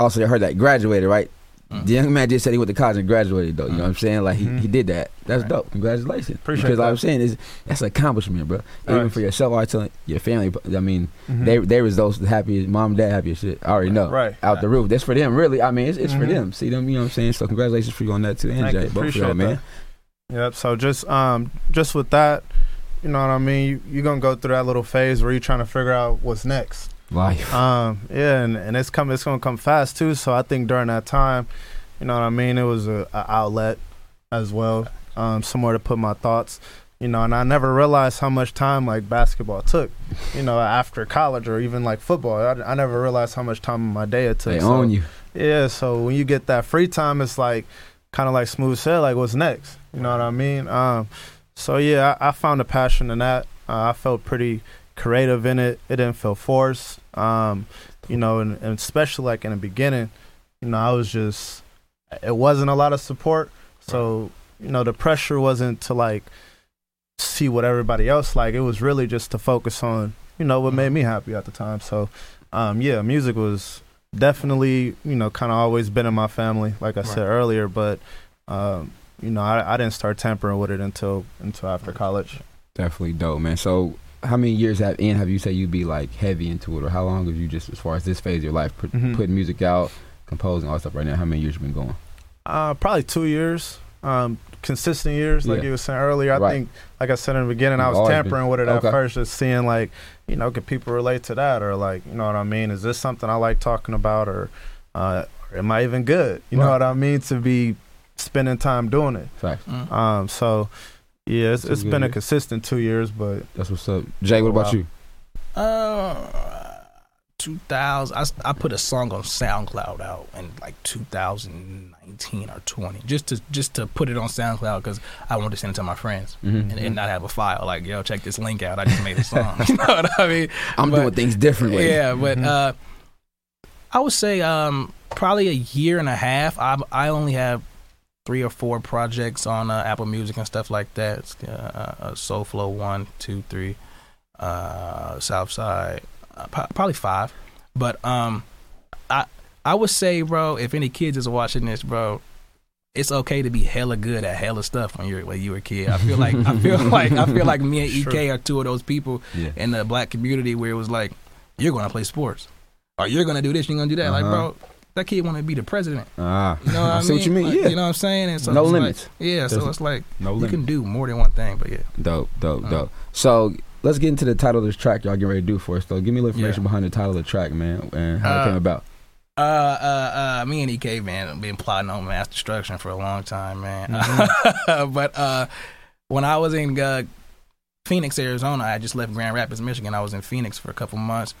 also, I heard that graduated, right? Mm. The young man just said he went to college and graduated, though. You know what I'm saying? Like, he, Mhm. he did that. That's Right. dope. Congratulations. Appreciate because like. I'm saying, is that's an accomplishment, bro. Even Right. for yourself, I telling your family, I mean, Mhm. they they was those happy, mom dad happy as shit. I already know. right. Out the roof. That's for them, really. I mean, it's, it's for Mhm. them. See them, you know what I'm saying? So, congratulations for you on that, too. And Thank Jay, you. both of Appreciate y'all, man. Yep. So just um just with that, you know what I mean. You, you're gonna go through that little phase where you're trying to figure out what's next. Life. Um, yeah, and, and it's come it's gonna come fast too. So I think during that time, you know what I mean, it was a, a outlet as well, um, somewhere to put my thoughts. You know, and I never realized how much time like basketball took. You know, after college or even like football, I, I never realized how much time in my day it took. They So, own you. Yeah, so when you get that free time, it's like kind of like Smooth said, like what's next? You know what I mean? Um, so yeah, I, I found a passion in that. Uh, I felt pretty creative in it. It didn't feel forced. Um, you know, and, and especially like in the beginning, you know, I was just it wasn't a lot of support. So you know, the pressure wasn't to like see what everybody else like. It was really just to focus on you know what made me happy at the time. So um, yeah, music was definitely you know kind of always been in my family, like I said earlier. But um, you know, I, I didn't start tampering with it until until after college. Definitely dope, man. So how many years have in have you say you be like heavy into it, or how long have you just as far as this phase of your life put, Mhm. putting music out, composing all that stuff right now? How many years you been going? Uh, probably two years. Um, consistent years, like Yeah. you were saying earlier. I Right. think, like I said in the beginning, I You've was tampering been- with it at okay. first, just seeing like, you know, can people relate to that, or like, you know what I mean? Is this something I like talking about, or, uh, or am I even good? You know what I mean? To be spending time doing it. Facts. Mm. Um, so yeah, it's, Two it's good been a consistent two years, but That's what's up. Jay, what Oh, about wow. you? Uh, 2000. I, I put a song on SoundCloud out in like 2019 or 20, just to just to put it on SoundCloud because I wanted to send it to my friends Mhm. and, and not have a file like, yo, check this link out. I just made a song. you know what I mean? I'm but- doing things differently. Yeah, but Mhm. uh, I would say um, probably a year and a half. I I only have three or four projects on uh, Apple Music and stuff like that. It's, uh, uh, Soulflow one, two, three, uh, Southside, uh, probably five. But um, I I would say, bro, if any kids is watching this, bro. It's okay to be hella good at hella stuff when you're when you were a kid. I feel like I feel like I feel like me and Sure. EK are two of those people Yeah. in the black community where it was like, you're gonna play sports, or you're gonna do this, you're gonna do that. Like, Uh-huh. bro, that kid want to be the president. Ah, You know what I, I see what you mean. Like, yeah. you know what I'm saying. And so No it's like- limits. yeah, so it's like no you can do more than one thing. But yeah, Dope, dope, Uh. dope. So let's get into the title of this track y'all getting ready to do for us. Though, give me a little information Yeah. behind the title of the track, man, and how it Uh, came about. uh, uh, uh, me and EK man have been plotting on mass destruction for a long time, man. Mm-hmm. but uh, when I was in uh, Phoenix, Arizona, I just left Grand Rapids, Michigan. I was in Phoenix for a couple months,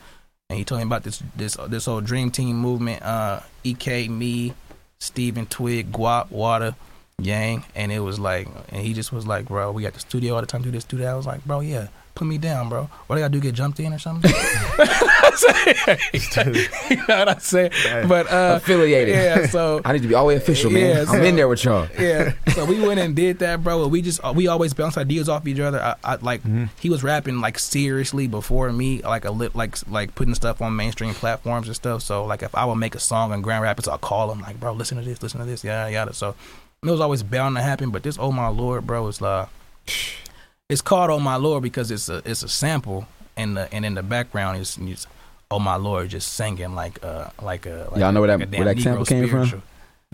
and he told me about this this this whole Dream Team movement. Uh, EK, me, Steven Twig, Guap, Water, Yang, and it was like, and he just was like, bro, we got the studio all the time, do this, do that. I was like, bro, yeah, put me down, bro. What do I do, get jumped in or something? you know what I'm saying? Hey. But uh, Affiliated. yeah, so I need to be all the way official, man. Yeah, I'm in there with y'all. yeah, so we went and did that, bro. We just we always bounce ideas off each other. I, I like Mhm. he was rapping like seriously before me, like a lit like like putting stuff on mainstream platforms and stuff. So like if I would make a song in Grand Rapids, I'll call him like, bro, listen to this, listen to this, yada yada. So it was always bound to happen. But this, oh my lord, bro, is uh, it's called oh my lord because it's a it's a sample and the and in the background is. is Oh my lord! Just singing like uh like a like Y'all know where that- like a where damn that sample Negro came from? spiritual.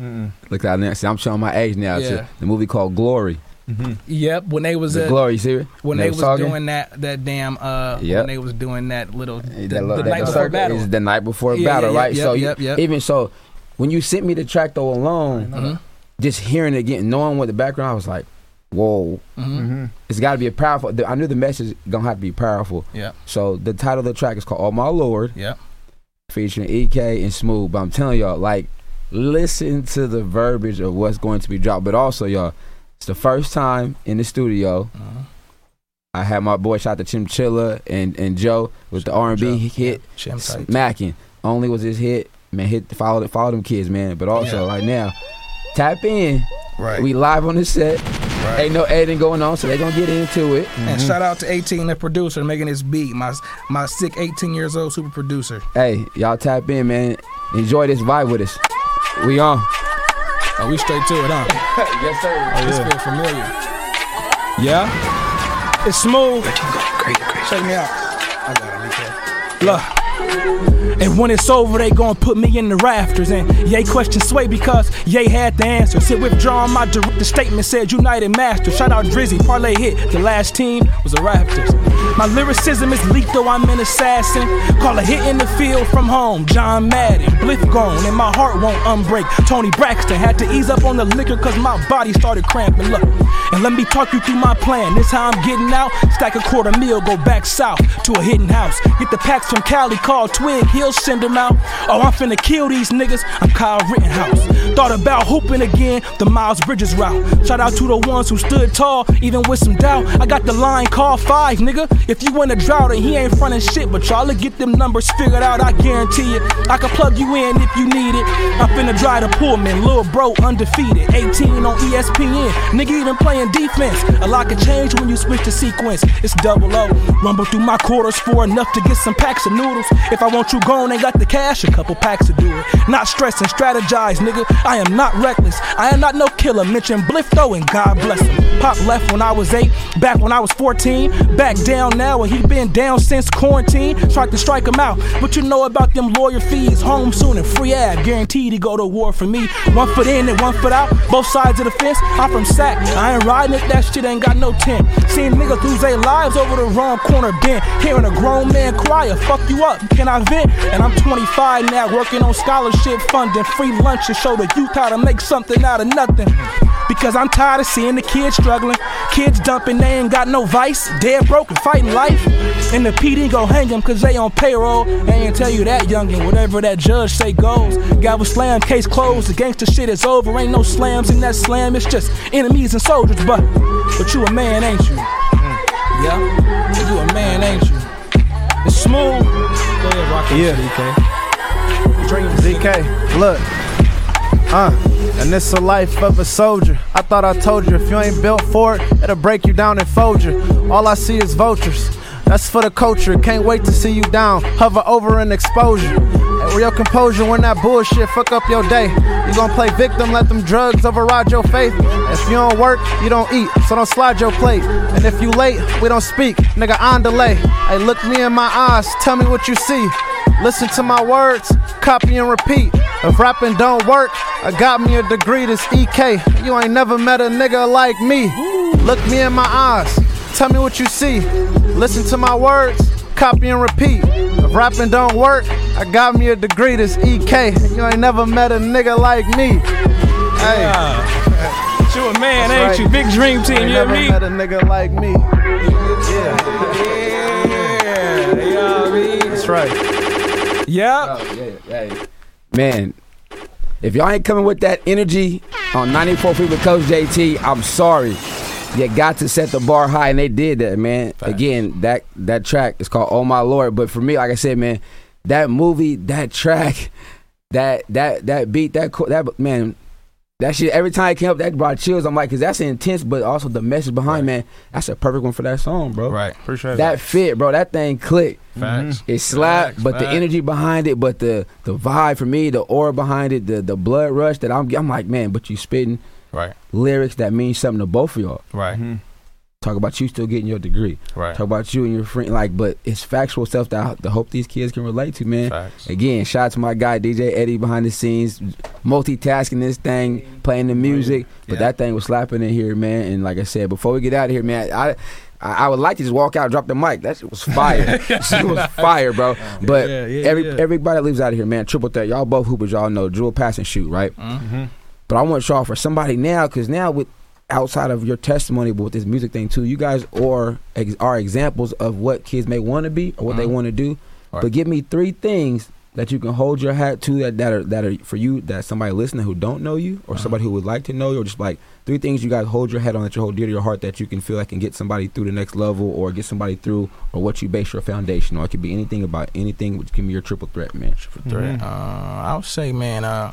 Mm-mm. Look out there. See, I'm showing my age now. Yeah. a- the movie called Glory. Mm-hmm. Yep, when they was The uh, Glory, see it? when They they was was talking? doing that that damn uh Yep. when they was doing that little the, That the that night before circle battle. is the night before Yeah, battle, yeah, right? yep, so you- yep, yep. even so, when you sent me the track though alone, Mhm, just hearing it again, knowing what the background, I was like, whoa, mhm. Mm-hmm. it's got to be a powerful. I knew the message gonna have to be powerful. Yeah. So the title of the track is called "Oh My Lord," yep. featuring EK and Smooth. But I'm telling y'all, like, listen to the verbiage of what's going to be dropped. But also, y'all, it's the first time in the studio. mhm. I had my boy shout to Chimchilla and and Joe with the R and B Joe, hit Chim smacking. Only was his hit, man. Hit follow follow them kids, man. But also right now, tap in. Right. We live on the set. Right. Ain't no editing going on, so they gonna get into it. And mm-hmm. shout out to 18, the producer, making this beat. My my sick 18 years old super producer. Hey, y'all tap in, man. Enjoy this vibe with us. We on. Oh, we straight to it, huh? yes, sir. Oh, this feel familiar. Yeah. It's smooth. Check me out. I got it, okay. Look. And when it's over, they gon' put me in the rafters. And yay question sway because yay had the answer. Sit withdrawing my direct statement said United Master. Shout out Drizzy, parlay hit. The last team was the Raptors. My lyricism is lethal, I'm an assassin. Call a hit in the field from home. John Madden, Bliff gone, and my heart won't unbreak. Toni Braxton had to ease up on the liquor cause my body started cramping. Look, and let me talk you through my plan. This how I'm getting out. Stack a quarter meal, go back south to a hidden house. Get the packs from Cali, call Twig, he'll send them out. Oh, I'm finna kill these niggas. I'm Kyle Rittenhouse. Thought about hooping again, the Miles Bridges route. Shout out to the ones who stood tall, even with some doubt. I got the line, call five, nigga. If you in a drought and he ain't frontin' shit, but y'all get them numbers figured out, I guarantee it. I can plug you in if you need it. I'm finna dry the Pullman, lil' bro undefeated. 18 on ESPN, nigga even playing defense. A lot can change when you switch the sequence. It's double O. Rumble through my quarters for enough to get some packs of noodles. If I want you gone, phone, ain't got the cash, a couple packs to do it. Not stressing, strategize, nigga. I am not reckless. I am not no killer. Mention Bliff though, and God bless him. Pop left when I was eight, back when I was 14. Back down now, and he been down since quarantine. Tried to strike him out. but you know about them lawyer fees? Home soon and free ad. Guaranteed to go to war for me. One foot in and one foot out. Both sides of the fence. I'm from Sac. I ain't riding it. That shit ain't got no tent. Seeing niggas lose their lives over the wrong corner bent. Hearing a grown man cry, fuck you up. Can I vent? And I'm 25 now, working on scholarship funding, free lunch to show the youth how to make something out of nothing. Because I'm tired of seeing the kids struggling, kids dumping, they ain't got no vice, dead broke and fighting life. And the PD go hang them cause they on payroll. They ain't tell you that youngin', whatever that judge say goes. Gavel slam, case closed, the gangster shit is over. Ain't no slams in that slam, it's just enemies and soldiers. But, but you a man, ain't you? Yeah, you a man, ain't you? It's smooth. Go ahead, rock that Yeah. DK. Dream ZK, look. Uh, and it's the life of a soldier. I thought I told you if you ain't built for it, it'll break you down and fold you. All I see is vultures. That's for the culture. Can't wait to see you down. Hover over in exposure. Where your composure when that bullshit fuck up your day. You gon' play victim, let them drugs override your faith. If you don't work, you don't eat, so don't slide your plate. And if you late, we don't speak. Nigga, on delay. Hey, look me in my eyes, tell me what you see. Listen to my words, copy and repeat. If rapping don't work, I got me a degree, this EK. You ain't never met a nigga like me. Look me in my eyes, tell me what you see. Listen to my words, copy and repeat. If rapping don't work, I got me a degree, this EK. You ain't never met a nigga like me. Hey, You a man, That's ain't right. you? Big dream team, ain't you never me? met a nigga like me. Yeah, Yeah, you know what I mean? that's right. Yeah. Oh, yeah, yeah. Man, if y'all ain't coming with that energy on 94 feet with Coach JT, I'm sorry. You got to set the bar high, and they did that, man. Facts. Again, that that track is called "Oh My Lord," but for me, like I said, man, that movie, that track, that that that beat, that that man, that shit. Every time it came up, that brought chills. I'm like, cause that's intense, but also the message behind, man. That's a perfect one for that song, bro. Right. Appreciate That that. fit, bro. That thing clicked. Facts. Mm-hmm. It slapped, Facts, but the energy behind it, but the the vibe for me, the aura behind it, the the blood rush that I'm I'm like, man, but you spitting Right. lyrics that mean something to both of y'all. Right. Mhm. Talk about you still getting your degree. Right. Talk about you and your friend, like, but it's factual stuff that I, that hope these kids can relate to, man. Facts. Again, shout out to my guy DJ Eddie behind the scenes, multitasking this thing, playing the music. But Yeah. that thing was slapping in here, man. And like I said, before we get out of here, man, I. I I would like to just walk out, drop the mic. That shit was fire. shit was fire, bro. But Yeah, yeah, every yeah. everybody that leaves out of here, man. Triple threat. Y'all both hoopers. Y'all know drill, pass, and shoot, right? Mm-hmm. But I want y'all for somebody now, because now with outside of your testimony, but with this music thing too, you guys are ex- are examples of what kids may want to be or what they Mhm. want to do. Right. But give me three things that you can hold your hat to that, that are that are for you that somebody listening who don't know you or Uh-huh. somebody who would like to know you or just like three things you guys hold your head on that you hold dear to your heart that you can feel like can get somebody through the next level or get somebody through or what you base your foundation on. It could be anything about anything which can be your triple threat, man. Triple Threat. Uh, I'll say, man, uh,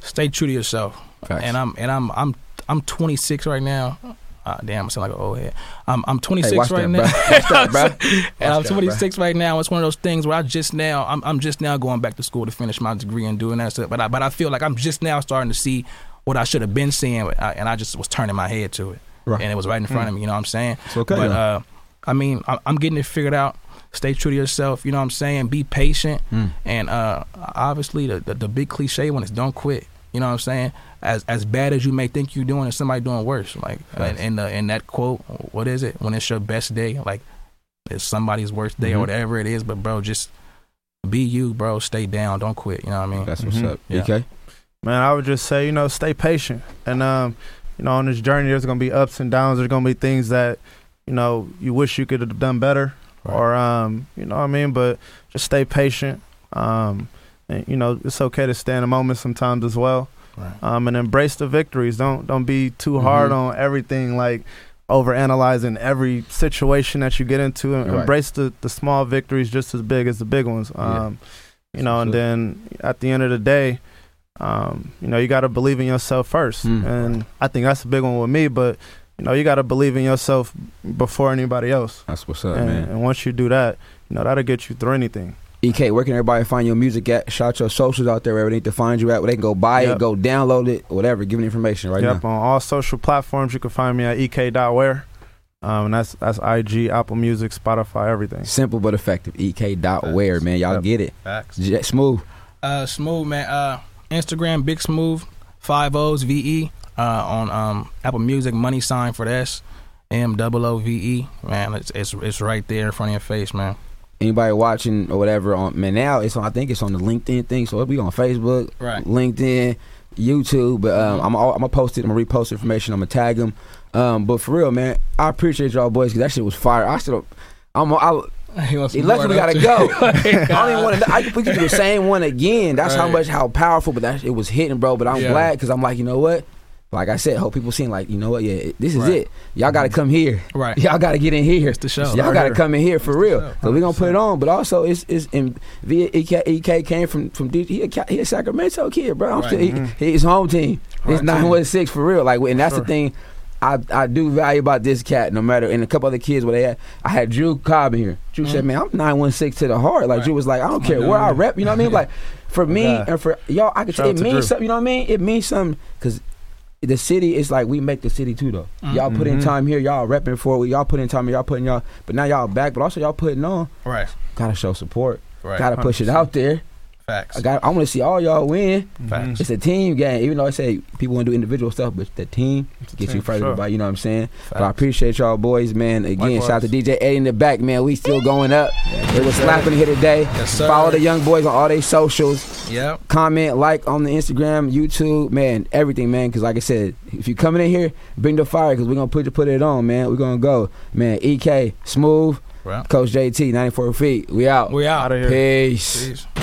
stay true to yourself. Facts. And I'm and I'm I'm I'm 26 right now. Uh, damn, I sound like an old head. I'm I'm 26 Hey, right that, now. that, and I'm Watch that, 26 right now. It's one of those things where I just now I'm I'm just now going back to school to finish my degree and doing that stuff. But I but I feel like I'm just now starting to see what I should have been seeing, I, and I just was turning my head to it, Right. and it was right in front of me. You know what I'm saying? It's okay. But uh, I mean, I- I'm getting it figured out. Stay true to yourself. You know what I'm saying? Be patient. Mm. And uh, obviously, the, the the big cliche one is don't quit. You know what I'm saying? As as bad as you may think you're doing, is somebody doing worse. Like and Facts. in the in that quote, what is it? When it's your best day, like it's somebody's worst day Mhm. or whatever it is. But bro, just be you, bro. Stay down. Don't quit. You know what I mean? That's what's Mhm. up. Yeah. Okay. Man, I would just say, you know, stay patient. And um, you know, on this journey there's gonna be ups and downs. There's gonna be things that, you know, you wish you could have done better. Right. Or um, you know what I mean? But just stay patient. Um and you know, it's okay to stay in the moment sometimes as well. Right. Um and embrace the victories. Don't don't be too hard Mhm. on everything like over analyzing every situation that you get into and Right. embrace the, the small victories just as big as the big ones. Yeah. Um you know, and then at the end of the day, um, you know, you got to believe in yourself first. Mm. And I think that's a big one with me, but, you know, you got to believe in yourself before anybody else. That's what's up, and, man. and once you do that, you know, that'll get you through anything. EK, where can everybody find your music at? Shout your socials out there wherever they need to find you at, where they can go buy Yep. it, go download it, whatever. Give me information right now. yep, now. on all social platforms, you can find me at ek.ware. Um, and that's that's IG, Apple Music, Spotify, everything. Simple but effective. EK dot ware, man. Y'all Yep. get it. Facts. J- smooth. Uh, smooth man. Uh, Instagram Big Smooth five O's V E. Uh, on um Apple Music money sign for this M double O V E. Man, it's it's it's right there in front of your face, man. Anybody watching or whatever on man now it's on I think it's on the LinkedIn thing. So it'll be on Facebook, Right. LinkedIn, YouTube. But um, I'm all, I'm gonna post it. I'm gonna repost information. I'm gonna tag them. Um, but for real, man, I appreciate y'all boys because that shit was fire. I still, I'm, I, He wants some Unless we gotta go. I don't even want to. I could put you through the same one again. That's how much how powerful. But that it was hitting, bro. But I'm Yeah. glad because I'm like, you know what? Like I said, hope people seeing like, you know what? Yeah, this is Right. it. Y'all got to come here. Right. Y'all got to get in here. It's the show. Y'all got to come in here for real. show. So we gonna put it on. But also, it's it's in via EK, EK came from from D, he a, he a Sacramento kid, bro. I'm Right. still, he, Mhm. his home team. It's Right. nine one six for real. Like, and that's the thing. I, I do value about this cat, no matter and a couple other kids where they had. I had Drew Cobb in here. Drew said, Mhm. "Man, I'm nine one six to the heart." Like Right. Drew was like, "I don't care where I rep." You know what I mean? Like for me and for y'all, I could Shout it means Drew. something. You know what I mean? It means something because the city is like we make the city too though. Mhm. Y'all put in Mhm. time here, y'all repping for it. Y'all put in time, y'all putting y'all. But now y'all back, but also y'all putting on. Right. Gotta show support. Right. Gotta push it 100%. out there. Facts. I got. I want to see all y'all win. Facts. It's a team game. Even though I say people want to do individual stuff, but the team gets you further sure. by. You know what I'm saying? But I appreciate y'all boys, man. Again, shout out to DJ Eddie in the back, man. We still going up. It was slapping here today. Yes, sir. Follow the young boys on all their socials. Yep. Comment, like on the Instagram, YouTube, man, everything, man. Because like I said, if you coming in here, bring the fire because we're gonna put put it on, man. We're gonna go, man. Ek, smooth, Coach JT, 94 feet. We out. we out. Out of here. Peace. Peace.